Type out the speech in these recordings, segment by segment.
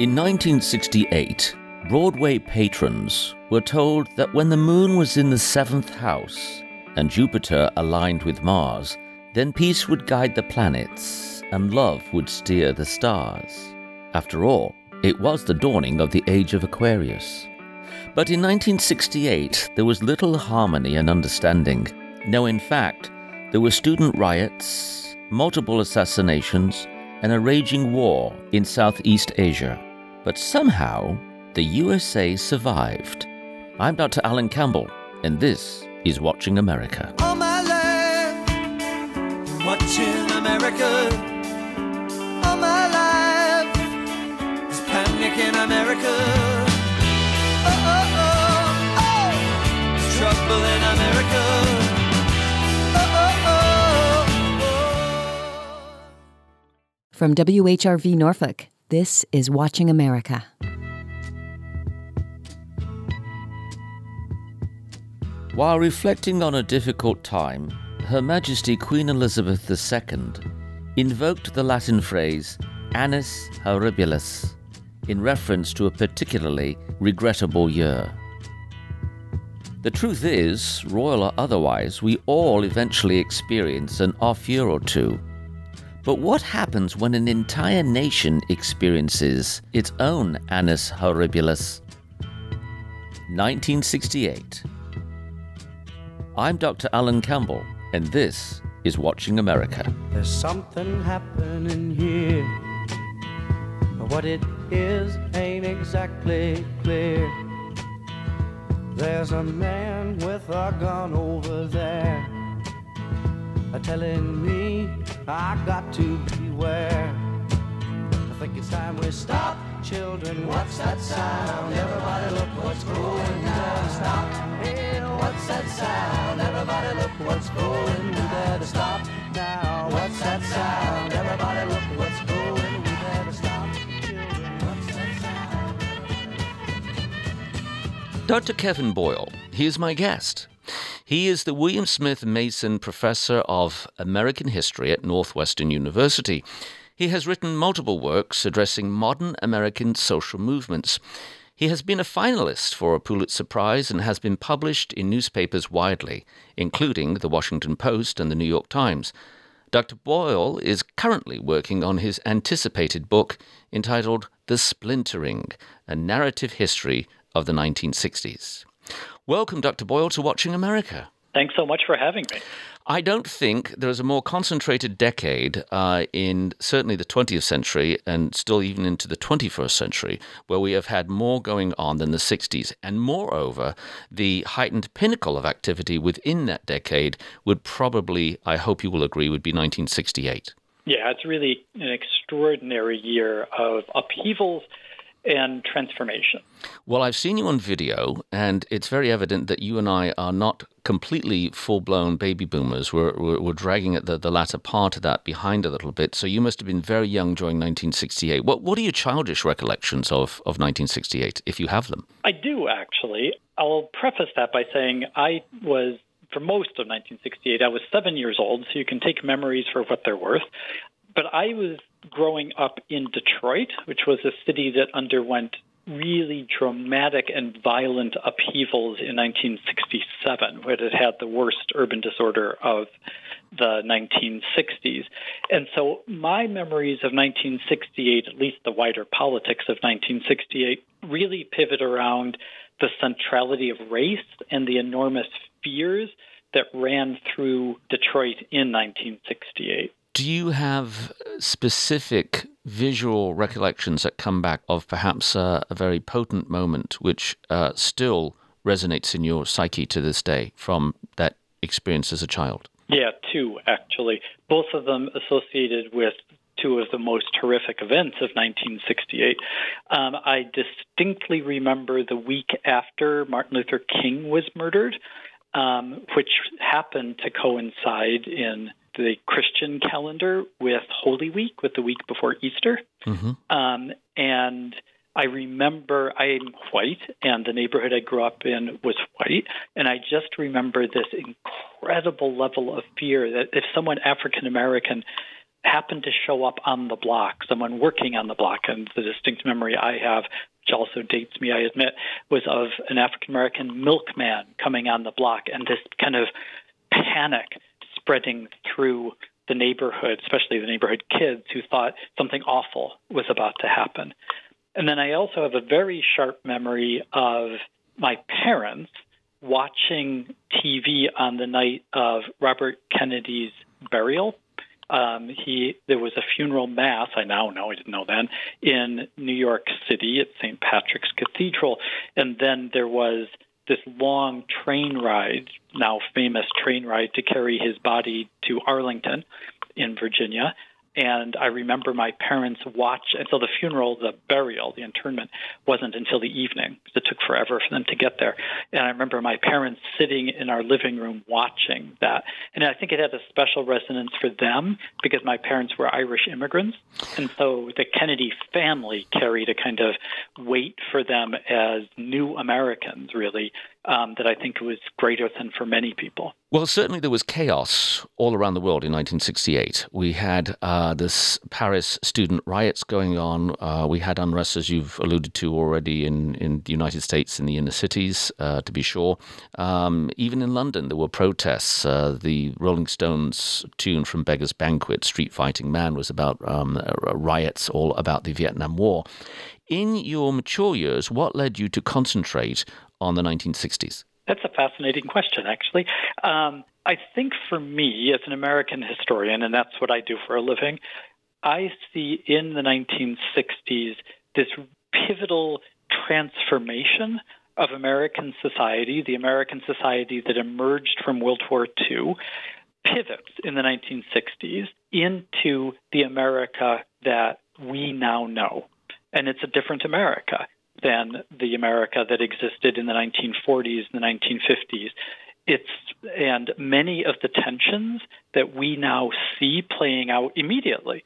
In 1968, Broadway patrons were told that when the moon was in the seventh house and Jupiter aligned with Mars, then peace would guide the planets and love would steer the stars. After all, it was the dawning of the age of Aquarius. But in 1968, there was little harmony and understanding. No, in fact, there were student riots, multiple assassinations, and a raging war in Southeast Asia. But somehow, the USA survived. I'm Dr. Alan Campbell, and this is Watching America. All my life, watching America. All my life, there's panic in America. Oh, oh, oh, oh, there's trouble in America. Oh, oh, oh. oh. From WHRV Norfolk, this is Watching America. While reflecting on a difficult time, Her Majesty Queen Elizabeth II invoked the Latin phrase annus horribilis in reference to a particularly regrettable year. The truth is, royal or otherwise, we all eventually experience an off year or two. But what happens when an entire nation experiences its own annus horribilis? 1968. I'm Dr. Alan Campbell, and this is Watching America. There's something happening here. But what it is ain't exactly clear. There's a man with a gun over there. Telling me I got to beware. I think it's time we stop, children. What's that sound? Everybody look what's going down. Stop. Hey, what's that sound? Everybody look what's going. We better stop now. What's that sound? Everybody look what's going. What's that sound? Dr. Kevin Boyle, he is my guest. He is the William Smith Mason Professor of American History at Northwestern University. He has written multiple works addressing modern American social movements. He has been a finalist for a Pulitzer Prize and has been published in newspapers widely, including the Washington Post and the New York Times. Dr. Boyle is currently working on his anticipated book entitled The Splintering A Narrative History of the 1960s. Welcome, Dr. Boyle, to Watching America. Thanks so much for having me. I don't think there is a more concentrated decade uh, in certainly the 20th century and still even into the 21st century where we have had more going on than the 60s. And moreover, the heightened pinnacle of activity within that decade would probably, I hope you will agree, would be 1968. Yeah, it's really an extraordinary year of upheavals and transformation. Well, I've seen you on video, and it's very evident that you and I are not completely full blown baby boomers. We're, we're, we're dragging at the, the latter part of that behind a little bit. So you must have been very young during 1968. What, what are your childish recollections of, of 1968, if you have them? I do actually. I'll preface that by saying I was, for most of 1968, I was seven years old, so you can take memories for what they're worth. But I was growing up in Detroit, which was a city that underwent really dramatic and violent upheavals in 1967, where it had the worst urban disorder of the 1960s. And so my memories of 1968, at least the wider politics of 1968, really pivot around the centrality of race and the enormous fears that ran through Detroit in 1968. Do you have specific visual recollections that come back of perhaps uh, a very potent moment which uh, still resonates in your psyche to this day from that experience as a child? Yeah, two actually. Both of them associated with two of the most horrific events of 1968. Um, I distinctly remember the week after Martin Luther King was murdered, um, which happened to coincide in the Christian calendar with Holy Week, with the week before Easter. Mm-hmm. Um, and I remember I'm white, and the neighborhood I grew up in was white, and I just remember this incredible level of fear that if someone African American happened to show up on the block, someone working on the block. And the distinct memory I have, which also dates me, I admit, was of an African American milkman coming on the block and this kind of panic spreading through the neighborhood, especially the neighborhood kids who thought something awful was about to happen. And then I also have a very sharp memory of my parents watching TV on the night of Robert Kennedy's burial. Um, he there was a funeral mass. I now know I didn't know then in New York City at St. Patrick's Cathedral, and then there was this long train ride, now famous train ride, to carry his body to Arlington in Virginia. And I remember my parents watch until the funeral, the burial, the internment wasn't until the evening. It took forever for them to get there. And I remember my parents sitting in our living room watching that. And I think it had a special resonance for them because my parents were Irish immigrants. And so the Kennedy family carried a kind of weight for them as new Americans, really, um, that I think was greater than for many people. Well, certainly there was chaos all around the world in 1968. We had uh, this Paris student riots going on. Uh, we had unrest, as you've alluded to already, in, in the United States, in the inner cities, uh, to be sure. Um, even in London, there were protests. Uh, the Rolling Stones tune from Beggar's Banquet, Street Fighting Man, was about um, riots all about the Vietnam War. In your mature years, what led you to concentrate on the 1960s? That's a fascinating question, actually. Um, I think for me, as an American historian, and that's what I do for a living, I see in the 1960s this pivotal transformation of American society, the American society that emerged from World War II, pivots in the 1960s into the America that we now know. And it's a different America than the America that existed in the 1940s and the 1950s. It's and many of the tensions that we now see playing out immediately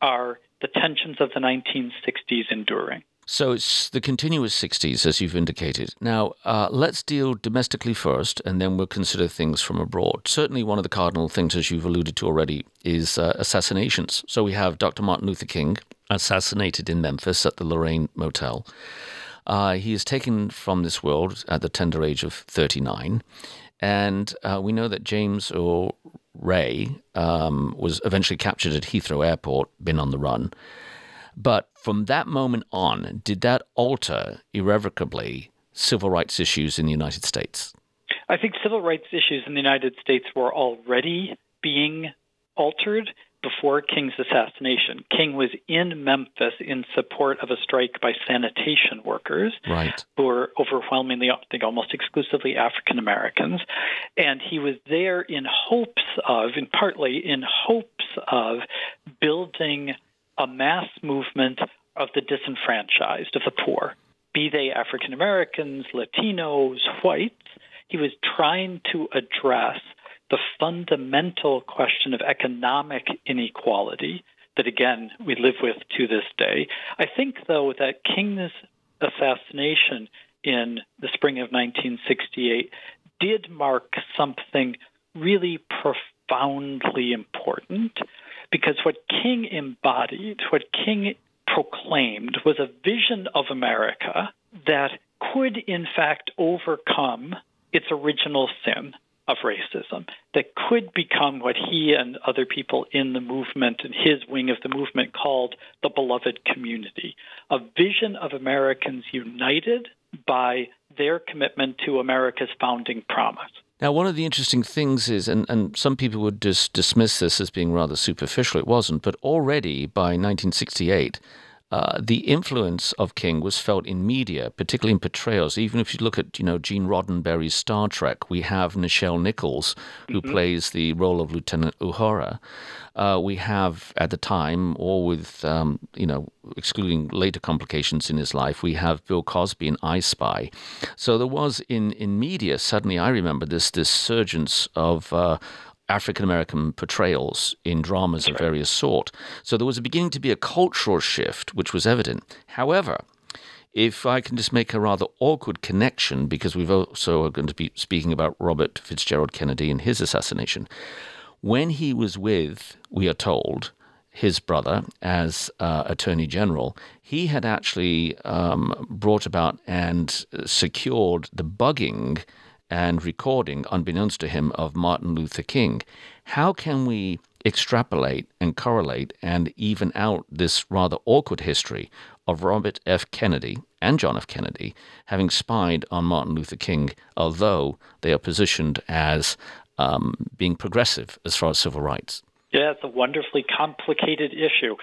are the tensions of the 1960s enduring. So it's the continuous 60s, as you've indicated. Now, uh, let's deal domestically first, and then we'll consider things from abroad. Certainly, one of the cardinal things, as you've alluded to already, is uh, assassinations. So we have Dr. Martin Luther King assassinated in Memphis at the Lorraine Motel. Uh, he is taken from this world at the tender age of 39. And uh, we know that James Earl Ray um, was eventually captured at Heathrow Airport, been on the run. But from that moment on, did that alter irrevocably civil rights issues in the United States? I think civil rights issues in the United States were already being altered before King's assassination. King was in Memphis in support of a strike by sanitation workers, right. who were overwhelmingly, I think, almost exclusively African Americans, and he was there in hopes of, and partly in hopes of, building a mass movement of the disenfranchised, of the poor, be they African Americans, Latinos, whites. He was trying to address the fundamental question of economic inequality that, again, we live with to this day. I think, though, that King's assassination in the spring of 1968 did mark something really profoundly important because what King embodied, what King proclaimed, was a vision of America that could, in fact, overcome its original sin of racism that could become what he and other people in the movement and his wing of the movement called the beloved community a vision of Americans united by their commitment to America's founding promise. Now, one of the interesting things is, and, and some people would just dismiss this as being rather superficial, it wasn't, but already by 1968, uh, the influence of King was felt in media, particularly in portrayals. Even if you look at, you know, Gene Roddenberry's Star Trek, we have Nichelle Nichols, who mm-hmm. plays the role of Lieutenant Uhura. Uh, we have, at the time, or with, um, you know, excluding later complications in his life, we have Bill Cosby in I Spy. So there was in, in media, suddenly I remember this, this surgence of, uh, African American portrayals in dramas of various sort. So there was a beginning to be a cultural shift, which was evident. However, if I can just make a rather awkward connection, because we've also are going to be speaking about Robert Fitzgerald Kennedy and his assassination. When he was with, we are told, his brother as uh, Attorney General, he had actually um, brought about and secured the bugging and recording, unbeknownst to him, of Martin Luther King. How can we extrapolate and correlate and even out this rather awkward history of Robert F. Kennedy and John F. Kennedy having spied on Martin Luther King, although they are positioned as um, being progressive as far as civil rights? Yeah, it's a wonderfully complicated issue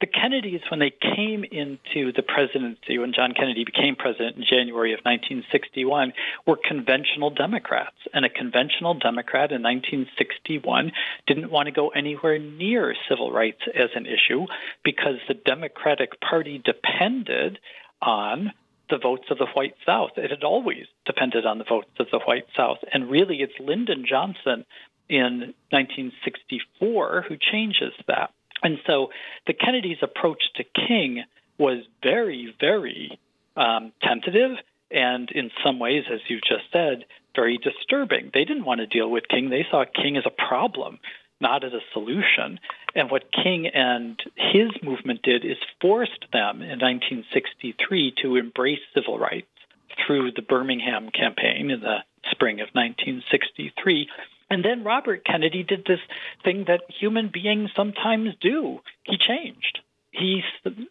the Kennedys, when they came into the presidency, when John Kennedy became president in January of 1961, were conventional Democrats. And a conventional Democrat in 1961 didn't want to go anywhere near civil rights as an issue because the Democratic Party depended on the votes of the white South. It had always depended on the votes of the white South. And really, it's Lyndon Johnson in 1964 who changes that. And so the Kennedys' approach to King was very, very um, tentative and in some ways, as you've just said, very disturbing. They didn't want to deal with King. They saw King as a problem, not as a solution. And what King and his movement did is forced them in 1963 to embrace civil rights through the Birmingham campaign in the spring of 1963 and then Robert Kennedy did this thing that human beings sometimes do. He changed. He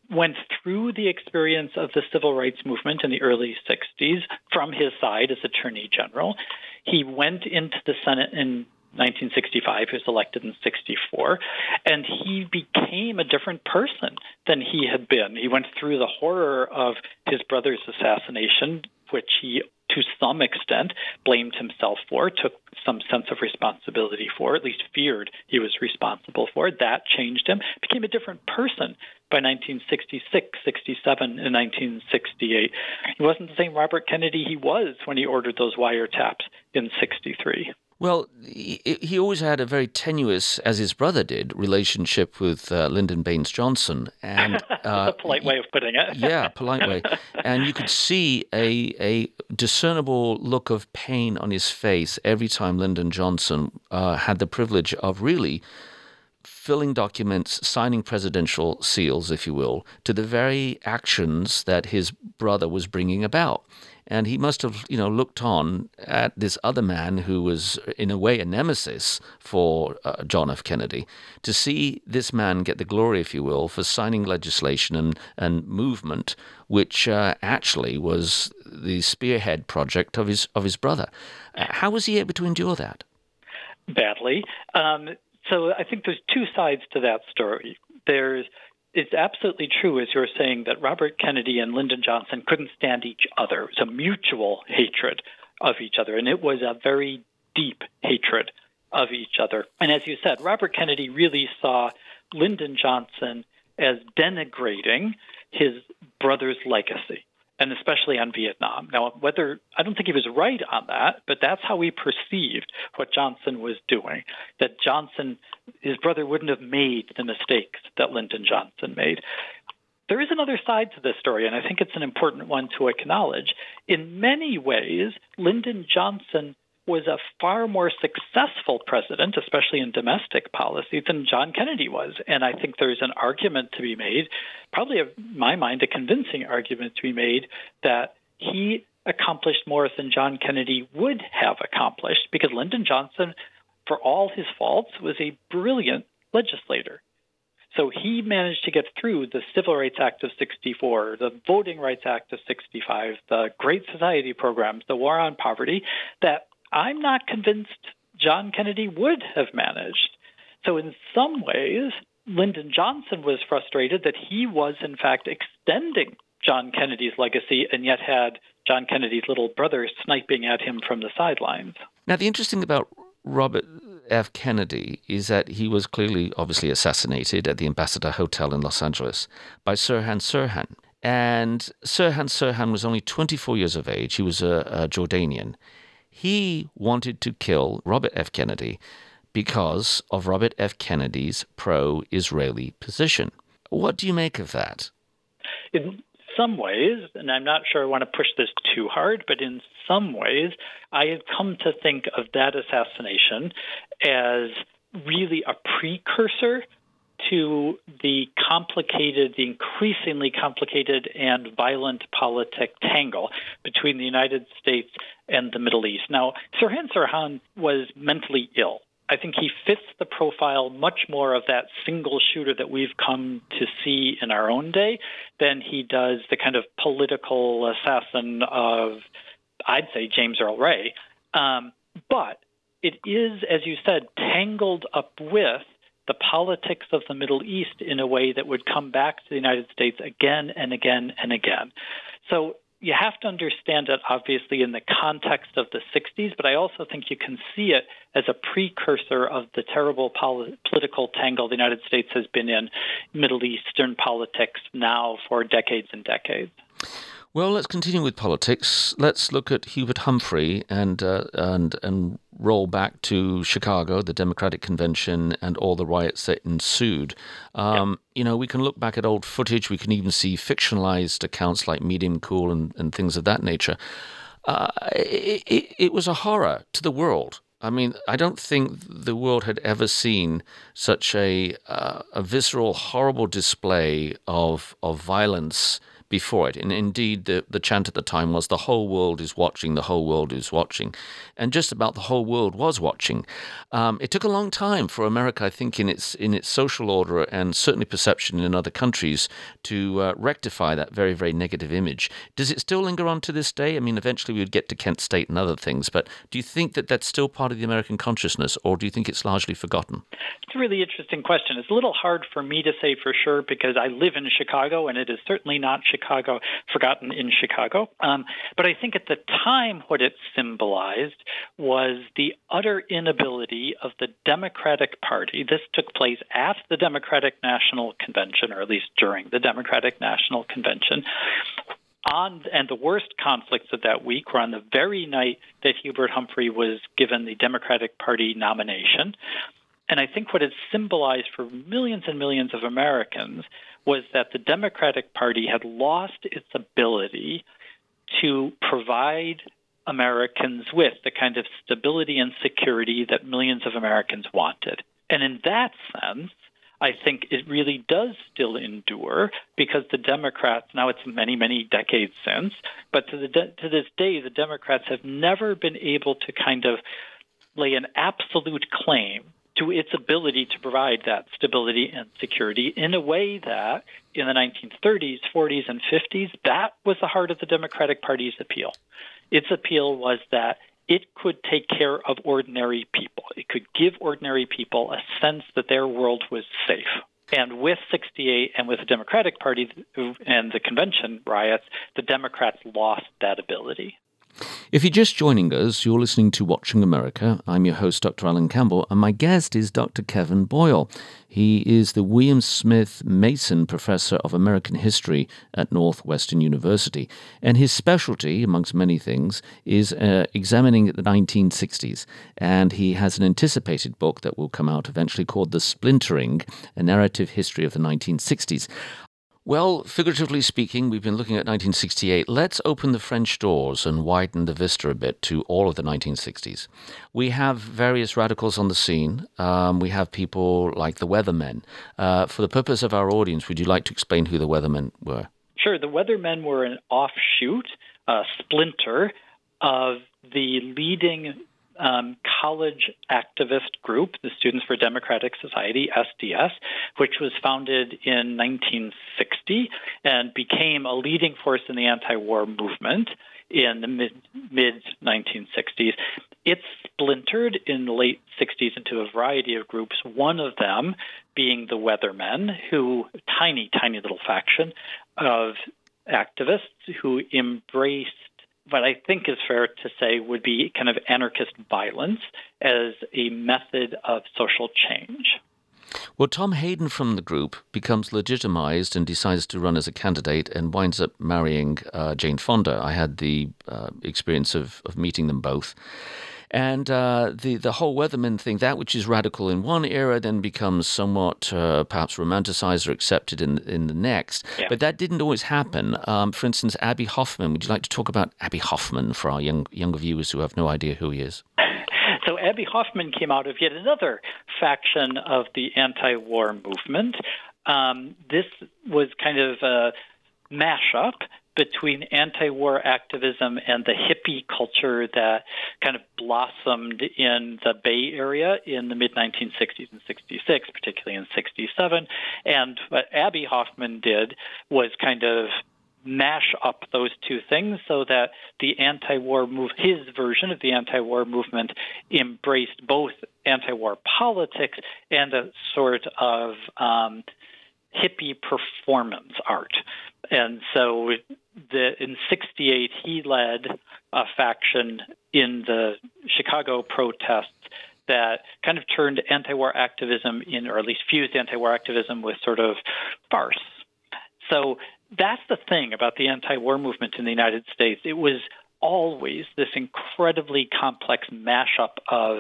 went through the experience of the civil rights movement in the early 60s from his side as Attorney General. He went into the Senate in 1965. He was elected in 64. And he became a different person than he had been. He went through the horror of his brother's assassination, which he to some extent blamed himself for, took some sense of responsibility for, at least feared he was responsible for. That changed him, became a different person by 1966, 67, and 1968. He wasn't the same Robert Kennedy he was when he ordered those wiretaps in 63. Well, he, he, always had a very tenuous, as his brother did, relationship with uh, Lyndon Baines Johnson, and uh, a polite way of putting it. yeah, polite way, and you could see a a discernible look of pain on his face every time Lyndon Johnson uh, had the privilege of really filling documents, signing presidential seals, if you will, to the very actions that his brother was bringing about and he must have you know looked on at this other man who was in a way a nemesis for uh, John F. Kennedy to see this man get the glory, if you will, for signing legislation and and movement which uh, actually was the spearhead project of his of his brother. How was he able to endure that? Badly. Um, so I think there's two sides to that story. There's it's absolutely true, as you're saying, that Robert Kennedy and Lyndon Johnson couldn't stand each other. It was a mutual hatred of each other, and it was a very deep hatred of each other. And as you said, Robert Kennedy really saw Lyndon Johnson as denigrating his brother's legacy and especially on Vietnam. Now, whether I don't think he was right on that, but that's how we perceived what Johnson was doing. That Johnson, his brother, wouldn't have made the mistakes that Lyndon Johnson made. There is another side to this story, and I think it's an important one to acknowledge. In many ways, Lyndon Johnson was a far more successful president, especially in domestic policy, than John Kennedy was. And I think there's an argument to be made, probably in my mind, a convincing argument to be made that he accomplished more than John Kennedy would have accomplished because Lyndon Johnson, for all his faults, was a brilliant legislator. So he managed to get through the Civil Rights Act of 64, the Voting Rights Act of 65, the Great Society programs, the War on Poverty, that I'm not convinced John Kennedy would have managed. So, in some ways, Lyndon Johnson was frustrated that he was, in fact, extending John Kennedy's legacy and yet had John Kennedy's little brother sniping at him from the sidelines. Now, the interesting about Robert F. Kennedy is that he was clearly, obviously, assassinated at the Ambassador Hotel in Los Angeles by Sirhan Sirhan. And Sirhan Sirhan was only 24 years of age. He was a, a Jordanian. He wanted to kill Robert F. Kennedy because of Robert F. Kennedy's pro Israeli position. What do you make of that? In some ways, and I'm not sure I want to push this too hard, but in some ways, I have come to think of that assassination as really a precursor to the complicated, the increasingly complicated and violent politic tangle between the United States and the Middle East. Now, Sirhan Sirhan was mentally ill. I think he fits the profile much more of that single shooter that we've come to see in our own day than he does the kind of political assassin of, I'd say, James Earl Ray. Um, but it is, as you said, tangled up with the politics of the Middle East in a way that would come back to the United States again and again and again. So you have to understand it obviously in the context of the 60s, but I also think you can see it as a precursor of the terrible pol- political tangle the United States has been in Middle Eastern politics now for decades and decades. Well, let's continue with politics. Let's look at Hubert Humphrey and uh, and and roll back to Chicago, the Democratic Convention, and all the riots that ensued. Um, You know, we can look back at old footage. We can even see fictionalized accounts like Medium Cool and, and things of that nature. Uh, it, it, it was a horror to the world. I mean, I don't think the world had ever seen such a uh, a visceral, horrible display of of violence before it. And indeed, the, the chant at the time was, The whole world is watching, the whole world is watching. And just about the whole world was watching. Um, it took a long time for America, I think, in its, in its social order and certainly perception in other countries to uh, rectify that very, very negative image. Does it still linger on to this day? I mean, eventually we would get to Kent State and other things, but do you think that that's still part of the American consciousness, or do you think it's largely forgotten? It's a really interesting question. It's a little hard for me to say for sure because I live in Chicago and it is certainly not Chicago, forgotten in Chicago. Um, but I think at the time, what it symbolized was the utter inability of the Democratic Party. This took place at the Democratic National Convention, or at least during the Democratic National Convention. On and the worst conflicts of that week were on the very night that Hubert Humphrey was given the Democratic Party nomination. And I think what it symbolized for millions and millions of Americans was that the Democratic Party had lost its ability to provide Americans with the kind of stability and security that millions of Americans wanted. And in that sense, I think it really does still endure because the Democrats, now it's many, many decades since, but to, the to this day, the Democrats have never been able to kind of lay an absolute claim to its ability to provide that stability and security in a way that in the 1930s, 40s, and 50s, that was the heart of the Democratic Party's appeal. Its appeal was that it could take care of ordinary people. It could give ordinary people a sense that their world was safe. And with 68 and with the Democratic Party and the convention riots, the Democrats lost that ability. If you're just joining us, you're listening to Watching America. I'm your host, Dr. Alan Campbell, and my guest is Dr. Kevin Boyle. He is the William Smith Mason Professor of American History at Northwestern University, and his specialty, amongst many things, is uh, examining the 1960s. And he has an anticipated book that will come out eventually called The Splintering A Narrative History of the 1960s. Well, figuratively speaking, we've been looking at 1968. Let's open the French doors and widen the vista a bit to all of the 1960s. We have various radicals on the scene. Um, we have people like the Weathermen. Uh, for the purpose of our audience, would you like to explain who the Weathermen were? Sure. The Weathermen were an offshoot, a splinter of the leading um, college activist group, the Students for Democratic Society, SDS, which was founded in 1960 and became a leading force in the anti war movement in the mid 1960s. It splintered in the late 60s into a variety of groups, one of them being the Weathermen, who, tiny, tiny little faction of activists who embraced what I think is fair to say would be kind of anarchist violence as a method of social change. Well, Tom Hayden from the group becomes legitimized and decides to run as a candidate and winds up marrying uh, Jane Fonda. I had the uh, experience of, of meeting them both. And uh, the the whole Weatherman thing, that which is radical in one era, then becomes somewhat uh, perhaps romanticized or accepted in in the next. Yeah. But that didn't always happen. Um, for instance, Abbie Hoffman. Would you like to talk about Abbie Hoffman for our young younger viewers who have no idea who he is? So Abbie Hoffman came out of yet another faction of the anti war movement. Um, this was kind of a mashup between anti war activism and the hippie culture that kind of blossomed in the Bay Area in the mid 1960s and 66, particularly in 67. And what Abbie Hoffman did was kind of mash up those two things so that the anti-war move his version of the anti-war movement embraced both anti-war politics and a sort of um, hippie performance art and so the, in 68 he led a faction in the chicago protests that kind of turned anti-war activism in or at least fused anti-war activism with sort of farce so that's the thing about the anti war movement in the United States. It was always this incredibly complex mashup of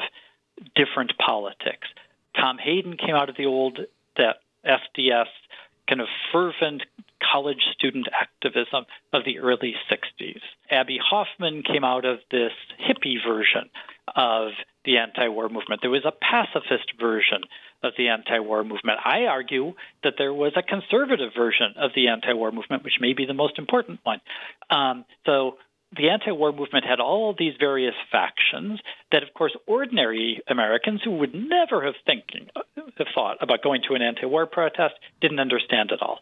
different politics. Tom Hayden came out of the old that SDS kind of fervent college student activism of the early 60s. Abbie Hoffman came out of this hippie version of the anti war movement. There was a pacifist version of the anti war movement. I argue that there was a conservative version of the anti war movement, which may be the most important one. Um, so the anti war movement had all these various factions that, of course, ordinary Americans who would never have thinking have thought about going to an anti war protest didn't understand at all.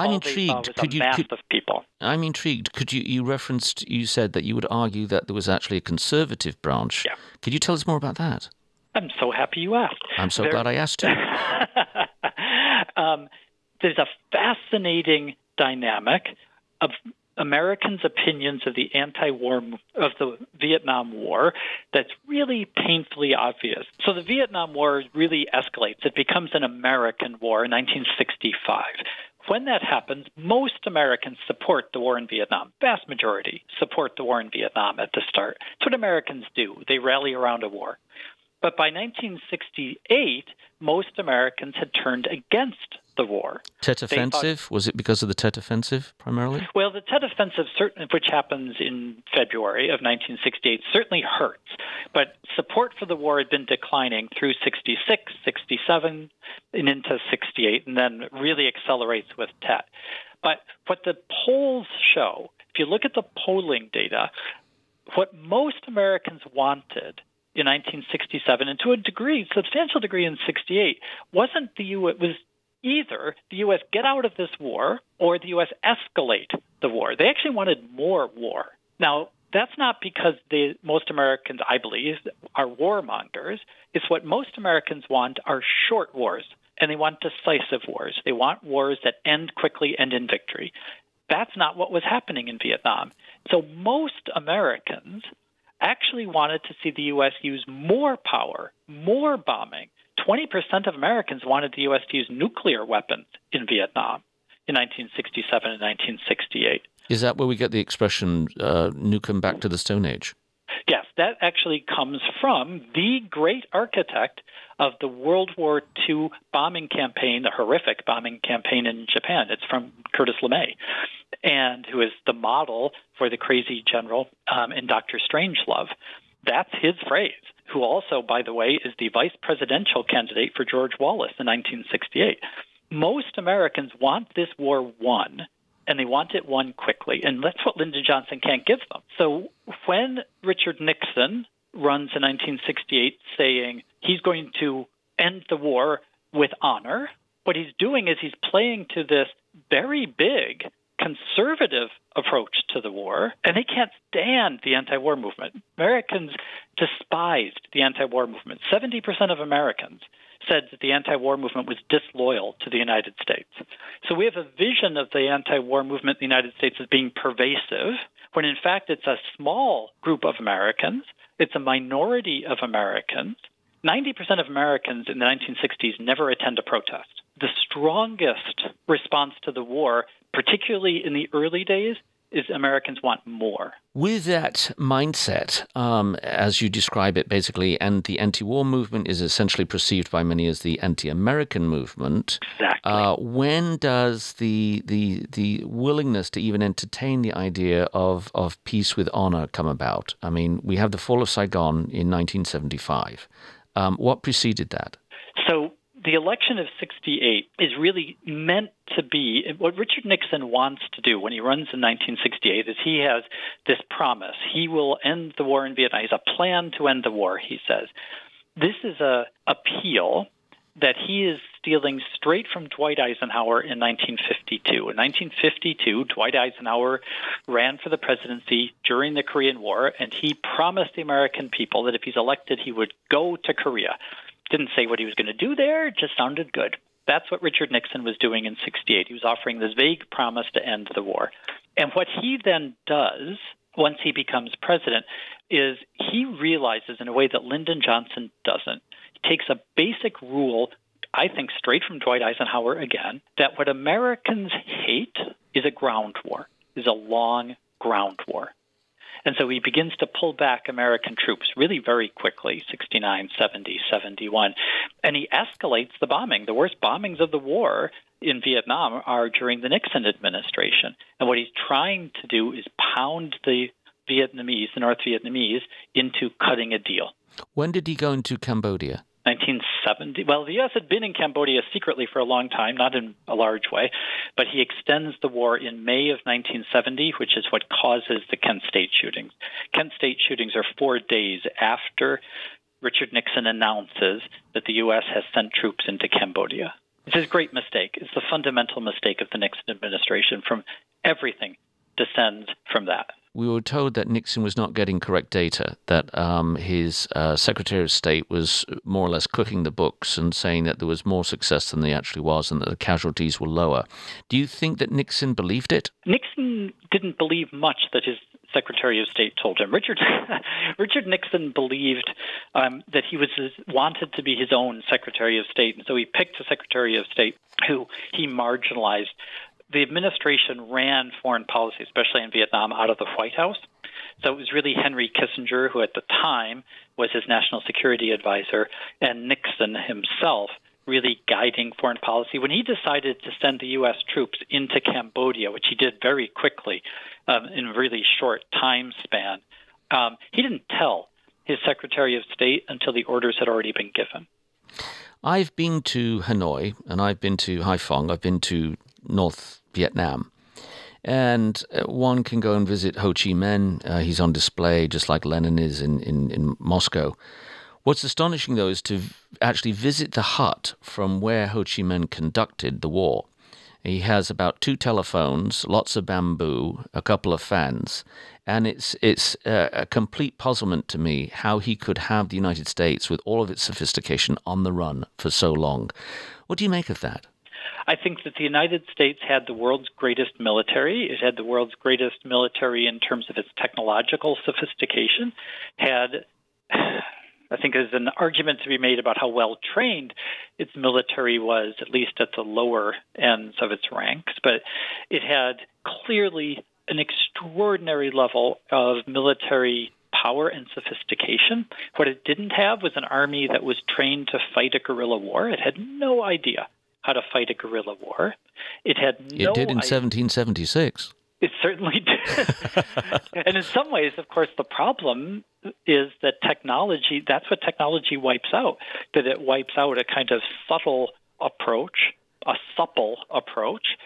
I'm intrigued. Could you? Could, people. I'm intrigued. Could you? You referenced. You said that you would argue that there was actually a conservative branch. Yeah. Could you tell us more about that? I'm so happy you asked. I'm so there, glad I asked you. um, there's a fascinating dynamic of Americans' opinions of the anti-war of the Vietnam War that's really painfully obvious. So the Vietnam War really escalates. It becomes an American war in 1965. When that happens, most Americans support the war in Vietnam. Vast majority support the war in Vietnam at the start. That's what Americans do. They rally around a war. But by 1968, most Americans had turned against the war. Tet Offensive? Thought, was it because of the Tet Offensive primarily? Well, the Tet Offensive, which happens in February of 1968, certainly hurts. But support for the war had been declining through 66, 67, and into 68, and then really accelerates with Tet. But what the polls show, if you look at the polling data, what most Americans wanted in 1967, and to a degree, substantial degree in 68, wasn't the U. It was either the U.S. get out of this war or the U.S. escalate the war. They actually wanted more war. Now, that's not because they, most Americans, I believe, are warmongers. It's what most Americans want are short wars, and they want decisive wars. They want wars that end quickly and in victory. That's not what was happening in Vietnam. So most Americans actually wanted to see the U.S. use more power, more bombing. 20% of Americans wanted the U.S. to use nuclear weapons in Vietnam in 1967 and 1968. Is that where we get the expression uh, nuke them back to the Stone Age? Yes, that actually comes from the great architect of the World War II bombing campaign, the horrific bombing campaign in Japan. It's from Curtis LeMay, and who is the model for the crazy general um, in Doctor Strangelove. That's his phrase. Who also, by the way, is the vice presidential candidate for George Wallace in 1968. Most Americans want this war won and they want it won quickly. And that's what Lyndon Johnson can't give them. So when Richard Nixon runs in 1968 saying he's going to end the war with honor, what he's doing is he's playing to this very big conservative approach to the war, and they can't stand the anti war movement. Americans despised the anti war movement. 70% of Americans said that the anti war movement was disloyal to the United States. So we have a vision of the anti war movement in the United States as being pervasive, when in fact it's a small group of Americans, it's a minority of Americans. 90% of Americans in the 1960s never attend a protest. The strongest response to the war, particularly in the early days, is Americans want more. With that mindset, um, as you describe it, basically, and the anti-war movement is essentially perceived by many as the anti-American movement. Exactly. Uh, when does the the the willingness to even entertain the idea of of peace with honor come about? I mean, we have the fall of Saigon in 1975. Um, what preceded that? The election of 68 is really meant to be what Richard Nixon wants to do when he runs in 1968 is he has this promise. He will end the war in Vietnam. He's a plan to end the war, he says. This is a appeal that he is stealing straight from Dwight Eisenhower in 1952. In 1952, Dwight Eisenhower ran for the presidency during the Korean War, and he promised the American people that if he's elected, he would go to Korea. Didn't say what he was going to do there, it just sounded good. That's what Richard Nixon was doing in 68. He was offering this vague promise to end the war. And what he then does once he becomes president is he realizes in a way that Lyndon Johnson doesn't. He takes a basic rule, I think straight from Dwight Eisenhower again, that what Americans hate is a ground war, is a long ground war. And so he begins to pull back American troops really very quickly 69, 70, 71. And he escalates the bombing. The worst bombings of the war in Vietnam are during the Nixon administration. And what he's trying to do is pound the Vietnamese, the North Vietnamese, into cutting a deal. When did he go into Cambodia? 1970. Well, the U.S. had been in Cambodia secretly for a long time, not in a large way, but he extends the war in May of 1970, which is what causes the Kent State shootings. Kent State shootings are four days after Richard Nixon announces that the U.S. has sent troops into Cambodia. It's a great mistake. It's the fundamental mistake of the Nixon administration from everything descends from that we were told that Nixon was not getting correct data, that um, his uh, Secretary of State was more or less cooking the books and saying that there was more success than there actually was and that the casualties were lower. Do you think that Nixon believed it? Nixon didn't believe much that his Secretary of State told him. Richard Richard Nixon believed um, that he was wanted to be his own Secretary of State, and so he picked a Secretary of State who he marginalized the administration ran foreign policy, especially in Vietnam, out of the White House. So it was really Henry Kissinger, who at the time was his national security advisor, and Nixon himself really guiding foreign policy. When he decided to send the U.S. troops into Cambodia, which he did very quickly um, in a really short time span, um, he didn't tell his Secretary of State until the orders had already been given. I've been to Hanoi and I've been to Haiphong. I've been to North Vietnam. And uh, one can go and visit Ho Chi Minh. Uh, he's on display just like Lenin is in, in, in Moscow. What's astonishing, though, is to actually visit the hut from where Ho Chi Minh conducted the war. He has about two telephones, lots of bamboo, a couple of fans, and it's it's a, a, complete puzzlement to me how he could have the United States with all of its sophistication on the run for so long. What do you make of that? I think that the United States had the world's greatest military. It had the world's greatest military in terms of its technological sophistication. Had I think there's an argument to be made about how well trained its military was, at least at the lower ends of its ranks. But it had clearly an extraordinary level of military power and sophistication. What it didn't have was an army that was trained to fight a guerrilla war. It had no idea how to fight a guerrilla war. It had no It did in idea. 1776. It certainly did. and in some ways, of course, the problem is that technology, that's what technology wipes out, that it wipes out a kind of subtle approach, a supple approach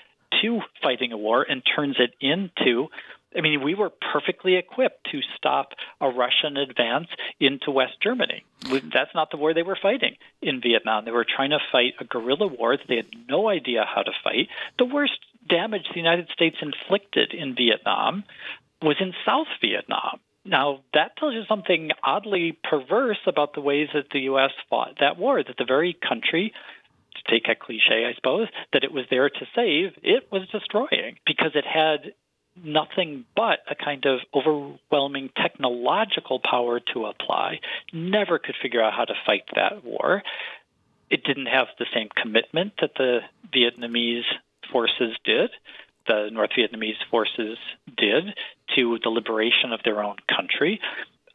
to fighting a war and turns it into I mean, we were perfectly equipped to stop a Russian advance into West Germany. That's not the war they were fighting in Vietnam. They were trying to fight a guerrilla war that they had no idea how to fight. The worst damage the United States inflicted in Vietnam was in South Vietnam. Now, that tells you something oddly perverse about the ways that the U.S. fought that war, that the very country to take a cliche, I suppose, that it was there to save, it was destroying because it had nothing but a kind of overwhelming technological power to apply, never could figure out how to fight that war. It didn't have the same commitment that the Vietnamese forces did. the North Vietnamese forces did to the liberation of their own country.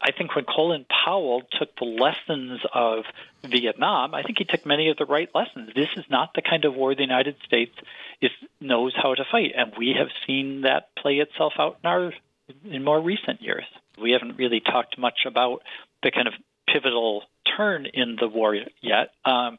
I think when Colin Powell took the lessons of Vietnam, I think he took many of the right lessons. This is not the kind of war the United States is knows how to fight, and we have seen that play itself out in our in more recent years. We haven't really talked much about the kind of pivotal turn in the war yet. Um,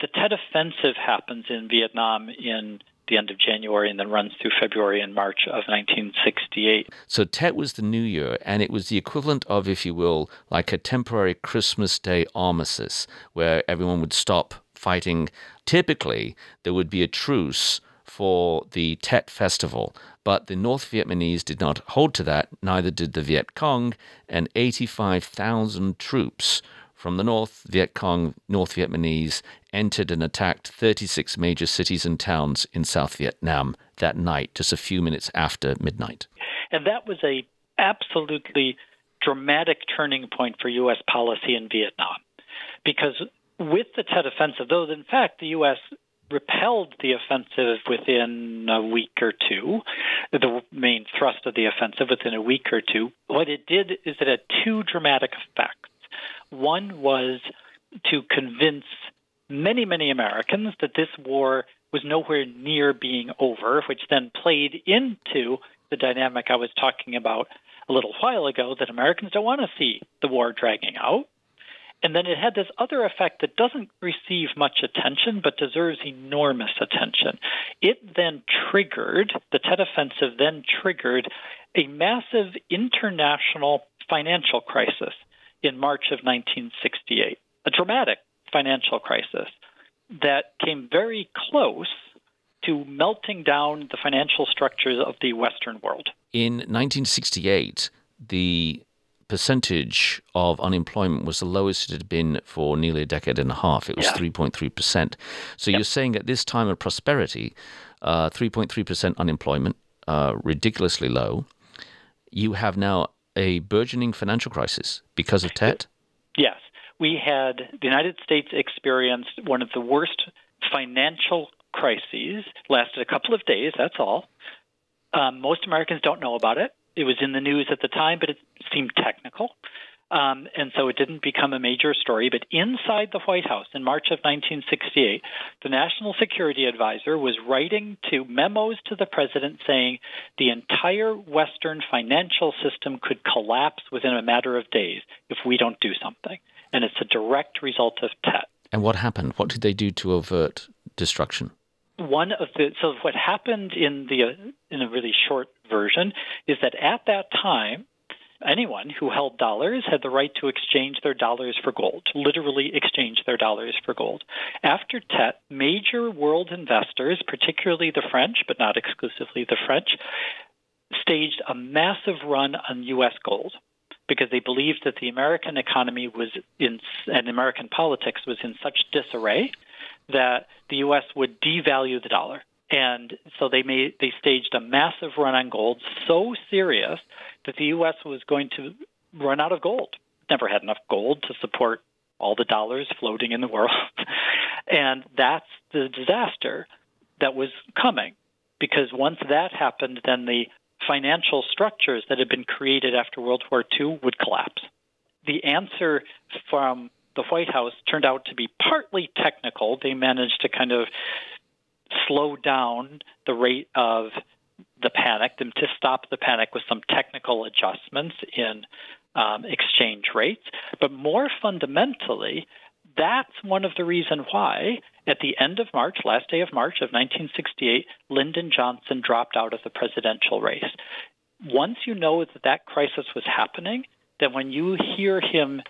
the Tet Offensive happens in Vietnam in the end of January and then runs through February and March of 1968. So Tet was the New Year, and it was the equivalent of, if you will, like a temporary Christmas Day armistice where everyone would stop fighting. Typically, there would be a truce for the Tet festival, but the North Vietnamese did not hold to that, neither did the Viet Cong, and 85,000 troops from the North, Viet Cong, North Vietnamese entered and attacked 36 major cities and towns in South Vietnam that night, just a few minutes after midnight. And that was a absolutely dramatic turning point for U.S. policy in Vietnam, because with the Tet Offensive, though in fact the U.S. repelled the offensive within a week or two, the main thrust of the offensive within a week or two, what it did is it had two dramatic effects. One was to convince many, many Americans that this war was nowhere near being over, which then played into the dynamic I was talking about a little while ago that Americans don't want to see the war dragging out. And then it had this other effect that doesn't receive much attention but deserves enormous attention. It then triggered, the Tet Offensive then triggered a massive international financial crisis in March of 1968, a dramatic financial crisis that came very close to melting down the financial structures of the Western world. In 1968, the percentage of unemployment was the lowest it had been for nearly a decade and a half. It was yeah. 3.3%. So yep. you're saying at this time of prosperity, uh, 3.3% unemployment, uh, ridiculously low. You have now a burgeoning financial crisis because of TET? Yes. We had the United States experienced one of the worst financial crises, lasted a couple of days, that's all. Um, most Americans don't know about it. It was in the news at the time, but it seemed technical. Um, and so it didn't become a major story. But inside the White House in March of 1968, the National Security Advisor was writing to memos to the president saying the entire Western financial system could collapse within a matter of days if we don't do something. And it's a direct result of TET. And what happened? What did they do to avert destruction? One of the so what happened in the in a really short version is that at that time anyone who held dollars had the right to exchange their dollars for gold, literally exchange their dollars for gold. After Tet, major world investors, particularly the French, but not exclusively the French, staged a massive run on U.S. gold because they believed that the American economy was in and American politics was in such disarray that the U.S. would devalue the dollar. And so they made they staged a massive run on gold, so serious that the U.S. was going to run out of gold. Never had enough gold to support all the dollars floating in the world. and that's the disaster that was coming. Because once that happened, then the financial structures that had been created after World War II would collapse. The answer from the White House turned out to be partly technical. They managed to kind of slow down the rate of the panic, and to stop the panic with some technical adjustments in um, exchange rates. But more fundamentally, that's one of the reasons why at the end of March, last day of March of 1968, Lyndon Johnson dropped out of the presidential race. Once you know that that crisis was happening, then when you hear him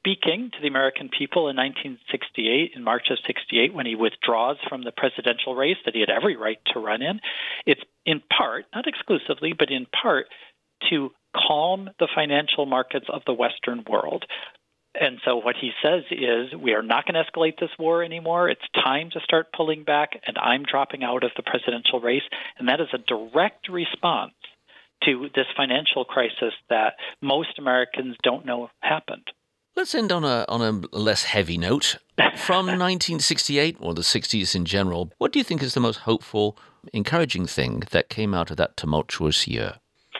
speaking to the American people in 1968, in March of 68, when he withdraws from the presidential race that he had every right to run in, it's in part, not exclusively, but in part, to calm the financial markets of the Western world. And so what he says is, we are not going to escalate this war anymore. It's time to start pulling back, and I'm dropping out of the presidential race. And that is a direct response to this financial crisis that most Americans don't know happened. Let's end on a on a less heavy note. From 1968 or the 60s in general, what do you think is the most hopeful, encouraging thing that came out of that tumultuous year?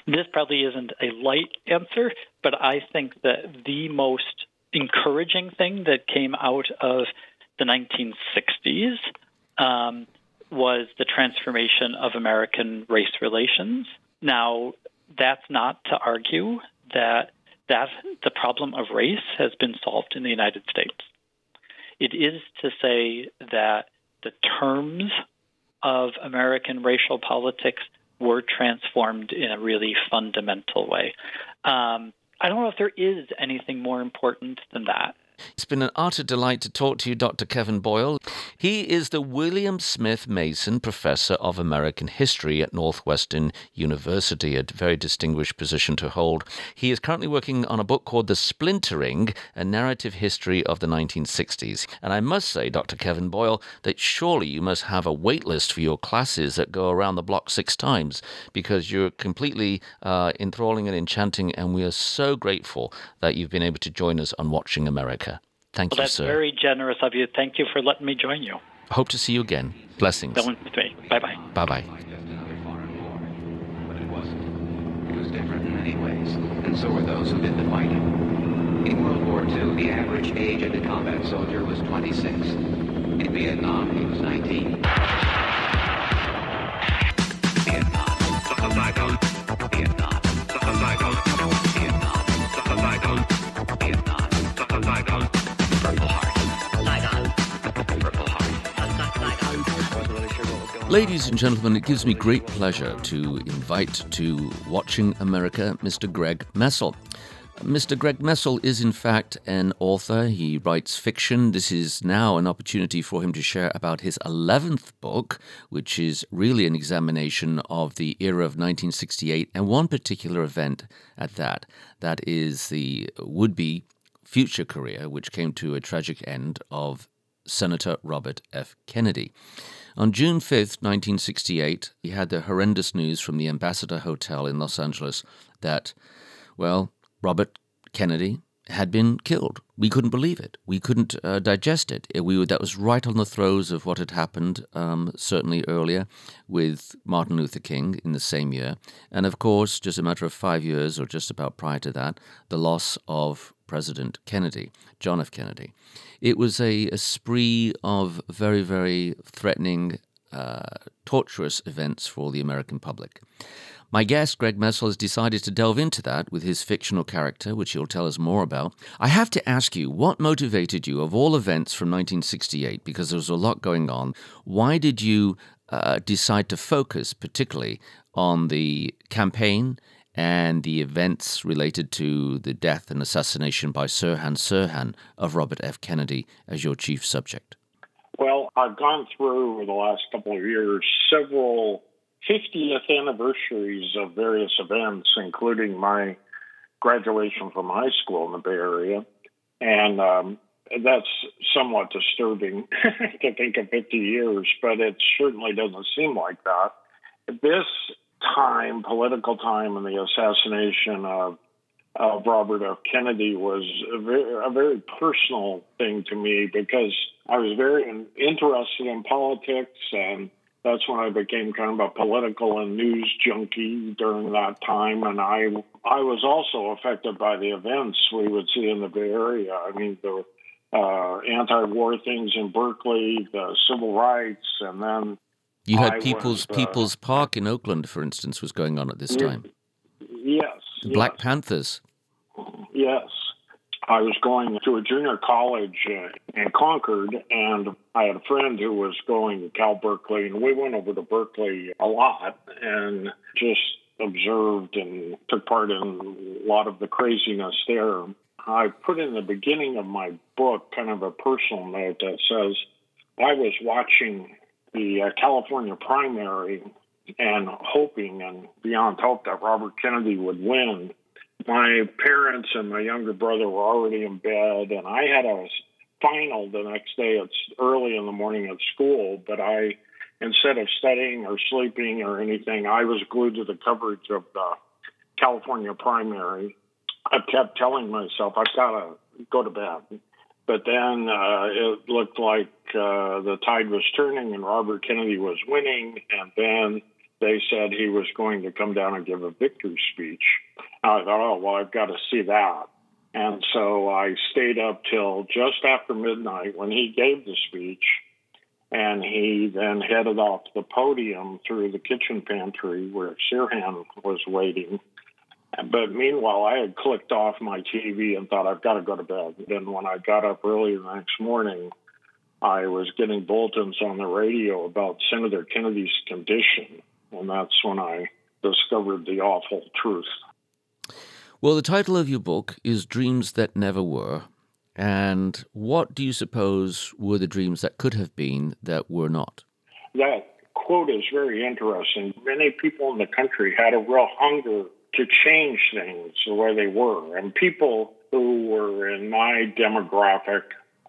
This probably isn't a light answer, but I think that the most encouraging thing that came out of the 1960s um, was the transformation of American race relations. Now, that's not to argue that that the problem of race has been solved in the United States. It is to say that the terms of American racial politics were transformed in a really fundamental way. Um, I don't know if there is anything more important than that. It's been an utter delight to talk to you, Dr. Kevin Boyle. He is the William Smith Mason Professor of American History at Northwestern University, a very distinguished position to hold. He is currently working on a book called The Splintering, a narrative history of the 1960s. And I must say, Dr. Kevin Boyle, that surely you must have a wait list for your classes that go around the block six times because you're completely uh, enthralling and enchanting, and we are so grateful that you've been able to join us on Watching America. Thank well, you, that's sir. very generous of you. Thank you for letting me join you. Hope to see you again. Blessings. Don't me. Bye bye. Bye bye. But it wasn't. It was different in many ways, and so were those who did the fighting. In World War II, the average age of a combat soldier was 26. In Vietnam, he was 19. Vietnam. Vietnam. Vietnam. Vietnam. Vietnam. Ladies and gentlemen, it gives me great pleasure to invite to Watching America Mr. Greg Messel. Mr. Greg Messel is, in fact, an author. He writes fiction. This is now an opportunity for him to share about his 11th book, which is really an examination of the era of 1968 and one particular event at that. That is the would be future career, which came to a tragic end, of Senator Robert F. Kennedy. On June 5th, 1968, he had the horrendous news from the Ambassador Hotel in Los Angeles that, well, Robert Kennedy had been killed. We couldn't believe it. We couldn't uh, digest it. it. We were, that was right on the throes of what had happened, um, certainly earlier with Martin Luther King in the same year, and of course, just a matter of five years or just about prior to that, the loss of President Kennedy, John F. Kennedy. It was a, a spree of very, very threatening, uh, torturous events for the American public. My guest, Greg Messel, has decided to delve into that with his fictional character, which he'll tell us more about. I have to ask you, what motivated you, of all events from 1968, because there was a lot going on, why did you uh, decide to focus particularly on the campaign and the events related to the death and assassination by Sirhan Sirhan of Robert F. Kennedy as your chief subject? Well, I've gone through over the last couple of years several 50th anniversaries of various events, including my graduation from high school in the Bay Area. And um, that's somewhat disturbing to think of 50 years, but it certainly doesn't seem like that. This time, political time, and the assassination of of Robert F. Kennedy was a very, a very, personal thing to me because I was very interested in politics, and that's when I became kind of a political and news junkie during that time. And I I was also affected by the events we would see in the Bay Area. I mean, the uh, anti-war things in Berkeley, the civil rights, and then you had I People's was, uh, People's Park in Oakland, for instance, was going on at this time. Yes, Black yes. Panthers. Yes. I was going to a junior college uh, in Concord, and I had a friend who was going to Cal Berkeley, and we went over to Berkeley a lot and just observed and took part in a lot of the craziness there. I put in the beginning of my book kind of a personal note that says I was watching the uh, California primary and hoping and beyond hope that Robert Kennedy would win my parents and my younger brother were already in bed, and I had a final the next day. It's early in the morning at school, but I, instead of studying or sleeping or anything, I was glued to the coverage of the California primary. I kept telling myself, I've got to go to bed. But then uh, it looked like uh, the tide was turning and Robert Kennedy was winning. And then they said he was going to come down and give a victory speech. And I thought, oh, well, I've got to see that. And so I stayed up till just after midnight when he gave the speech. And he then headed off the podium through the kitchen pantry where Sirhan was waiting. But meanwhile, I had clicked off my TV and thought, I've got to go to bed. Then when I got up early the next morning, I was getting bulletins on the radio about Senator Kennedy's condition. And that's when I discovered the awful truth. Well, the title of your book is Dreams That Never Were. And what do you suppose were the dreams that could have been that were not? That quote is very interesting. Many people in the country had a real hunger to change things the way they were. And people who were in my demographic,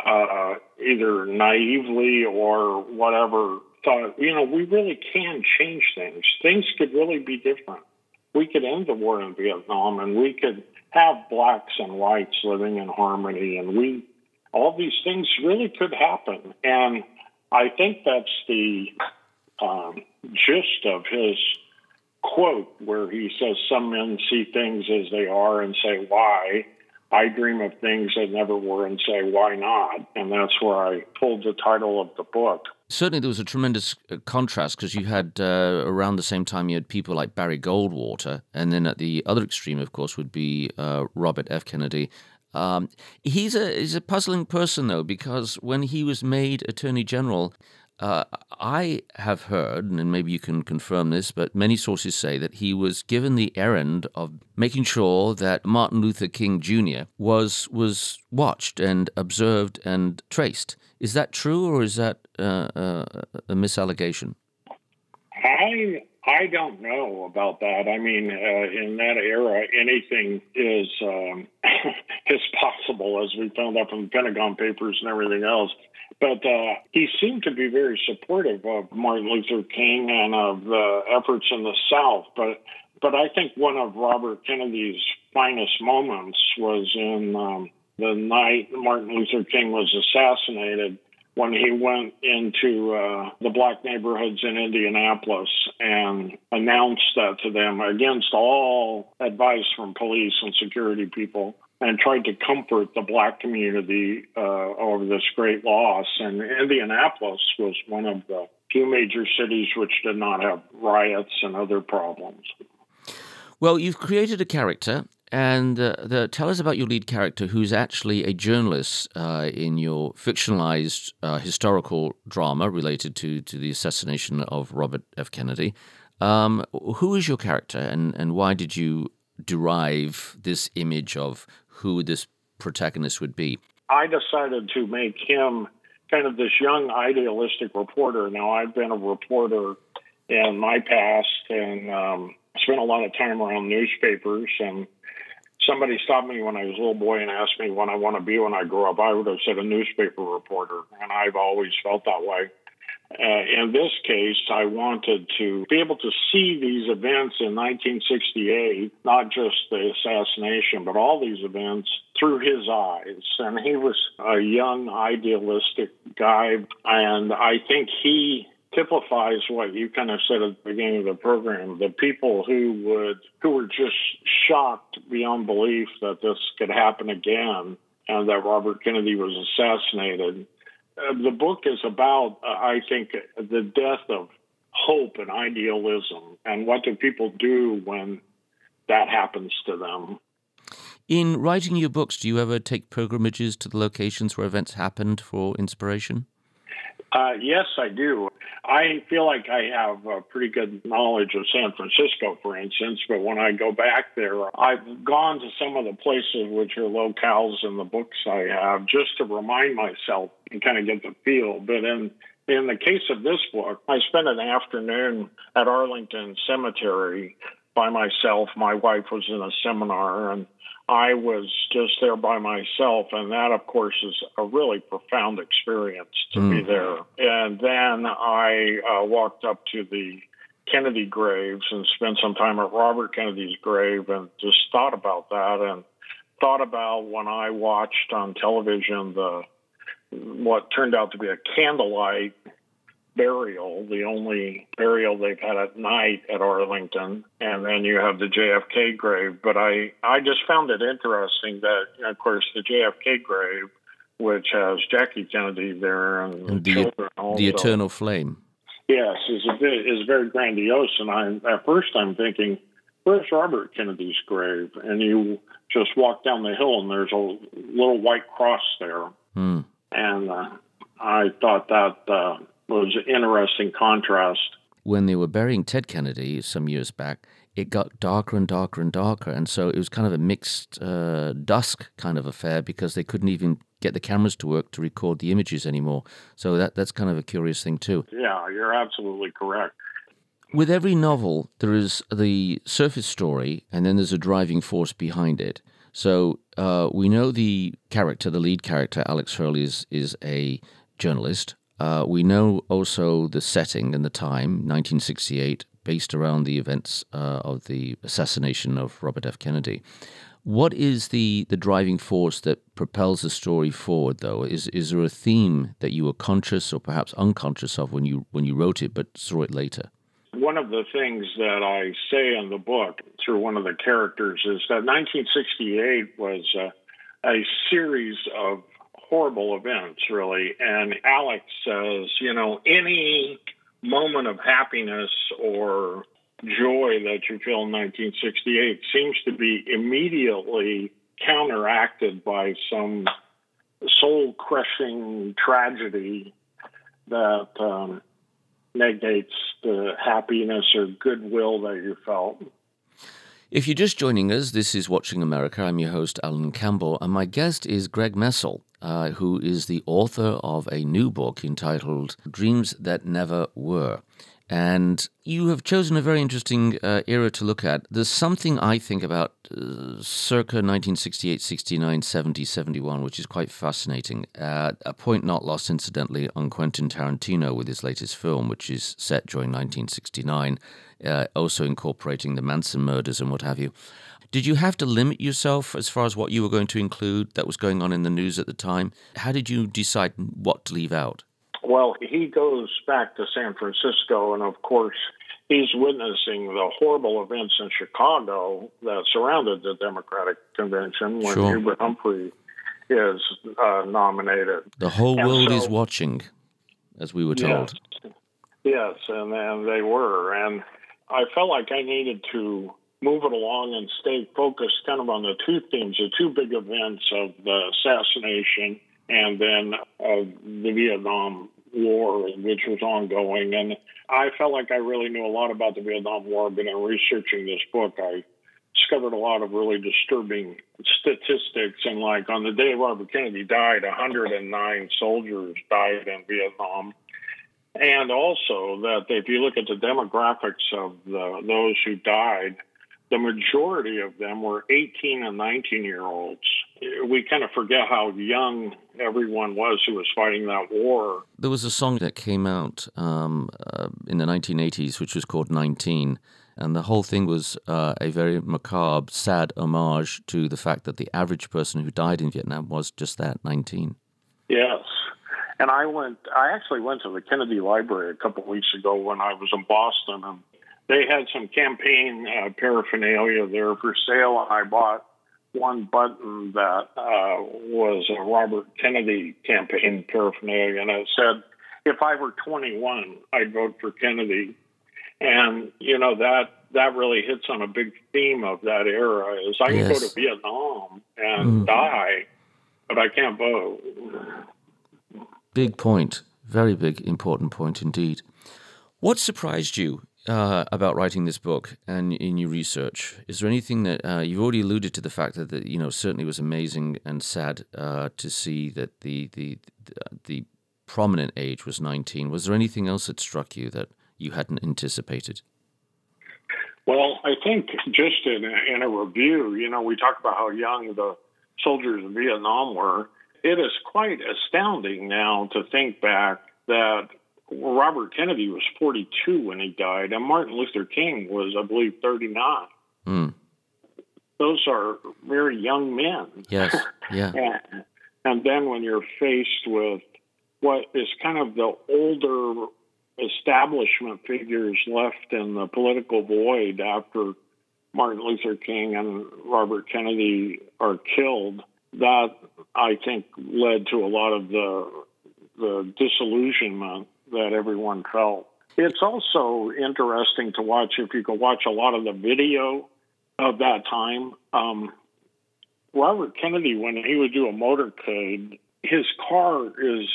uh, either naively or whatever, thought, you know, we really can change things. Things could really be different we could end the war in Vietnam and we could have blacks and whites living in harmony and we all these things really could happen and I think that's the um, gist of his quote where he says some men see things as they are and say why I dream of things that never were and say why not and that's where I pulled the title of the book certainly there was a tremendous uh, contrast because you had uh, around the same time you had people like Barry Goldwater, and then at the other extreme, of course, would be uh, Robert F. Kennedy. Um, he's a he's a puzzling person though because when he was made Attorney General, uh, I have heard, and maybe you can confirm this, but many sources say that he was given the errand of making sure that Martin Luther King Jr. was was watched and observed and traced. Is that true, or is that uh, uh, a misallegation? I I don't know about that. I mean, uh, in that era, anything is um, is possible, as we found out from Pentagon Papers and everything else. But uh, he seemed to be very supportive of Martin Luther King and of the efforts in the South. But but I think one of Robert Kennedy's finest moments was in um, the night Martin Luther King was assassinated when he went into uh, the black neighborhoods in Indianapolis and announced that to them against all advice from police and security people and tried to comfort the black community uh, over this great loss. And Indianapolis was one of the few major cities which did not have riots and other problems. Well, you've created a character and uh, the, tell us about your lead character, who's actually a journalist uh, in your fictionalized uh, historical drama related to, to the assassination of Robert F. Kennedy. Um, who is your character, and, and why did you derive this image of who this protagonist would be? I decided to make him kind of this young idealistic reporter. Now, I've been a reporter in my past and um, spent a lot of time around newspapers and somebody stopped me when I was a little boy and asked me what I want to be when I grow up, I would have said a newspaper reporter, and I've always felt that way. Uh, in this case, I wanted to be able to see these events in 1968, not just the assassination, but all these events through his eyes. And he was a young, idealistic guy, and I think he typifies what you kind of said at the beginning of the program the people who would who were just shocked beyond belief that this could happen again and that Robert Kennedy was assassinated. Uh, the book is about, uh, I think, the death of hope and idealism, and what do people do when that happens to them. In writing your books, do you ever take pilgrimages to the locations where events happened for inspiration? Uh, yes, I do. I feel like I have a pretty good knowledge of San Francisco, for instance, but when I go back there, I've gone to some of the places which are locales in the books I have just to remind myself and kind of get the feel. But in in the case of this book, I spent an afternoon at Arlington Cemetery by myself. My wife was in a seminar, and I was just there by myself, and that, of course, is a really profound experience to mm. be there. And then I uh, walked up to the Kennedy graves and spent some time at Robert Kennedy's grave and just thought about that and thought about when I watched on television the what turned out to be a candlelight burial, the only burial they've had at night at Arlington, and then you have the JFK grave. But I, I just found it interesting that, of course, the JFK grave, which has Jackie Kennedy there and, And the, children also, the eternal flame. yes, is a bit, is very grandiose. And I, at first, I'm thinking, where's Robert Kennedy's grave? And you just walk down the hill, and there's a little white cross there Hmm. and uh, I thought that uh, was an interesting contrast. When they were burying Ted Kennedy some years back, it got darker and darker and darker. And so it was kind of a mixed uh, dusk kind of affair because they couldn't even get the cameras to work to record the images anymore. So that, that's kind of a curious thing, too. Yeah, you're absolutely correct. With every novel, there is the surface story, and then there's a driving force behind it. So uh, we know the character, the lead character, Alex Hurley, is, is a journalist. Uh, we know also the setting and the time, 1968, based around the events uh, of the assassination of Robert F. Kennedy. What is the, the driving force that propels the story forward, though? Is is there a theme that you were conscious or perhaps unconscious of when you when you wrote it, but saw it later? One of the things that I say in the book through one of the characters is that 1968 was a, a series of horrible events, really. And Alex says, you know, any moment of happiness or joy that you feel in 1968 seems to be immediately counteracted by some soul crushing tragedy that um, negates the happiness or goodwill that you felt. If you're just joining us, this is Watching America. I'm your host, Alan Campbell, and my guest is Greg Messel, uh, who is the author of a new book entitled Dreams That Never Were. And you have chosen a very interesting uh, era to look at. There's something I think about uh, circa 1968, 69, 70, 71, which is quite fascinating. Uh, a point not lost, incidentally, on Quentin Tarantino with his latest film, which is set during 1969, uh, also incorporating the Manson murders and what have you. Did you have to limit yourself as far as what you were going to include that was going on in the news at the time? How did you decide what to leave out? Well, he goes back to San Francisco, and of course, he's witnessing the horrible events in Chicago that surrounded the Democratic convention when Sure. Hubert Humphrey is uh, nominated. The whole And world so- is watching, as we were told. Yes, yes, and and they were, and I felt like I needed to move it along and stay focused, kind of on the two themes, the two big events of the assassination and then of the Vietnam War, which was ongoing, and I felt like I really knew a lot about the Vietnam War, but in researching this book, I discovered a lot of really disturbing statistics. And like on the day Robert Kennedy died, 109 soldiers died in Vietnam. And also that if you look at the demographics of the, those who died, the majority of them were 18 and 19 year olds. We kind of forget how young everyone was who was fighting that war. There was a song that came out um, uh, in the 1980s, which was called 19. And the whole thing was uh, a very macabre, sad homage to the fact that the average person who died in Vietnam was just that 19. Yes. And I went, I actually went to the Kennedy Library a couple of weeks ago when I was in Boston, and they had some campaign uh, paraphernalia there for sale. And I bought one button that uh, was a Robert Kennedy campaign paraphernalia, and it said, if I were 21, I'd vote for Kennedy. And, you know, that that really hits on a big theme of that era is I can go to Vietnam and die, but I can't vote. Big point. Very big, important point indeed. What surprised you uh, about writing this book and in your research? Is there anything that uh, you've already alluded to the fact that, that you know certainly was amazing and sad uh, to see that the the the prominent age was 19. Was there anything else that struck you that you hadn't anticipated? Well, I think just in in a review, you know, we talk about how young the soldiers in Vietnam were. It is quite astounding now to think back that Robert Kennedy was 42 when he died, and Martin Luther King was, I believe, 39. Mm. those are very young men. Yes, yeah. and, and then when you're faced with what is kind of the older establishment figures left in the political void after Martin Luther King and Robert Kennedy are killed, that I think led to a lot of the the disillusionment that everyone felt. It's also interesting to watch if you could watch a lot of the video of that time. Um, Robert Kennedy, when he would do a motorcade, his car is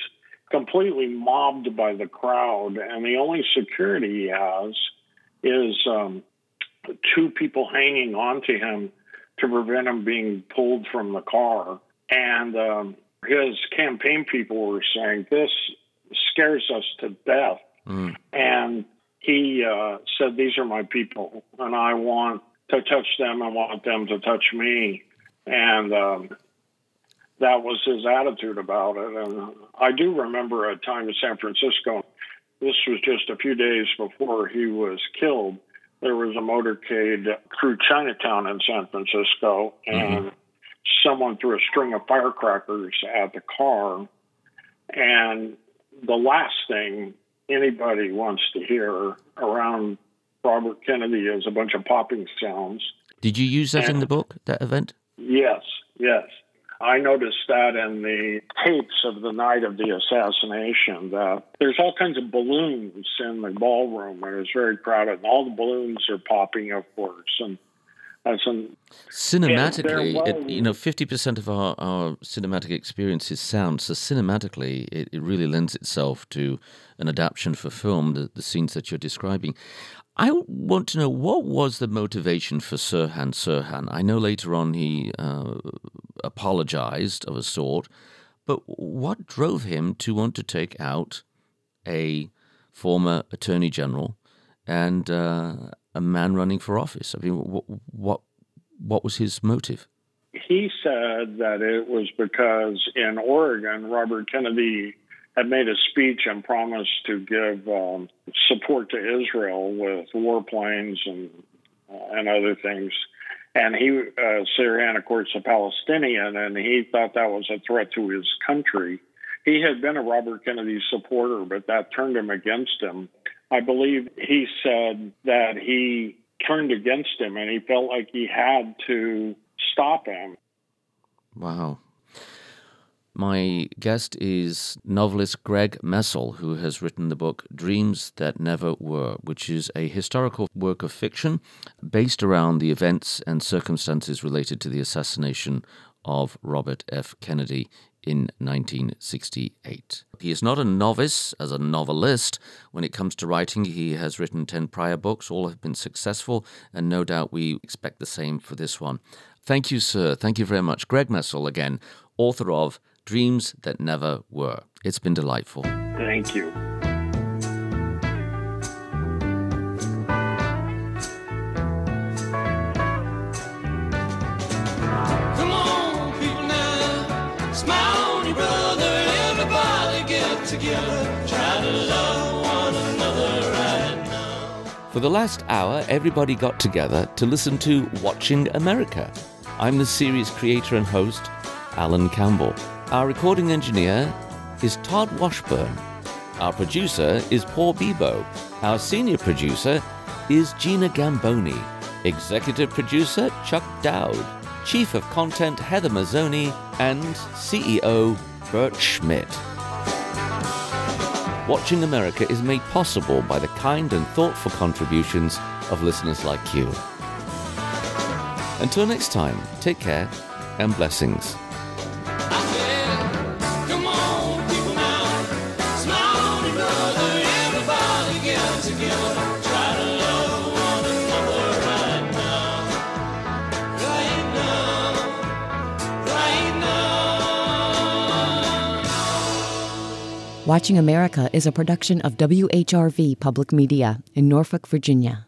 completely mobbed by the crowd, and the only security he has is um, two people hanging onto him to prevent him being pulled from the car. And um, his campaign people were saying, This scares us to death. Mm. And he uh, said, These are my people, and I want to touch them. I want them to touch me. And um, that was his attitude about it. And I do remember a time in San Francisco, this was just a few days before he was killed. There was a motorcade through Chinatown in San Francisco, and mm-hmm. someone threw a string of firecrackers at the car. And the last thing anybody wants to hear around Robert Kennedy is a bunch of popping sounds. Did you use that and, in the book, that event? Yes, yes. I noticed that in the tapes of the night of the assassination that there's all kinds of balloons in the ballroom and it's very crowded and all the balloons are popping, of course. And some, cinematically, it, you know, fifty percent of our, our cinematic experience is sound. So cinematically, it, it really lends itself to an adaptation for film. The, the scenes that you're describing. I want to know what was the motivation for Sirhan Sirhan. I know later on he uh, apologized of a sort, but what drove him to want to take out a former attorney general and uh, a man running for office? I mean, what, what what was his motive? He said that it was because in Oregon, Robert Kennedy had made a speech and promised to give um, support to Israel with warplanes and uh, and other things. And he, uh, Sirhan, of course, a Palestinian, and he thought that was a threat to his country. He had been a Robert Kennedy supporter, but that turned him against him. I believe he said that he turned against him and he felt like he had to stop him. Wow. My guest is novelist Greg Messel, who has written the book Dreams That Never Were, which is a historical work of fiction based around the events and circumstances related to the assassination of Robert F. Kennedy in 1968. He is not a novice as a novelist. When it comes to writing, he has written 10 prior books. All have been successful, and no doubt we expect the same for this one. Thank you, sir. Thank you very much. Greg Messel, again, author of Dreams That Never Were. It's been delightful. Thank you. For the last hour, everybody got together to listen to Watching America. I'm the series creator and host, Alan Campbell. Our recording engineer is Todd Washburn. Our producer is Paul Bebo. Our senior producer is Gina Gamboni. Executive producer Chuck Dowd. Chief of Content Heather Mazzoni. And CEO Bert Schmidt. Watching America is made possible by the kind and thoughtful contributions of listeners like you. Until next time, take care and blessings. Watching America is a production of WHRV Public Media in Norfolk, Virginia.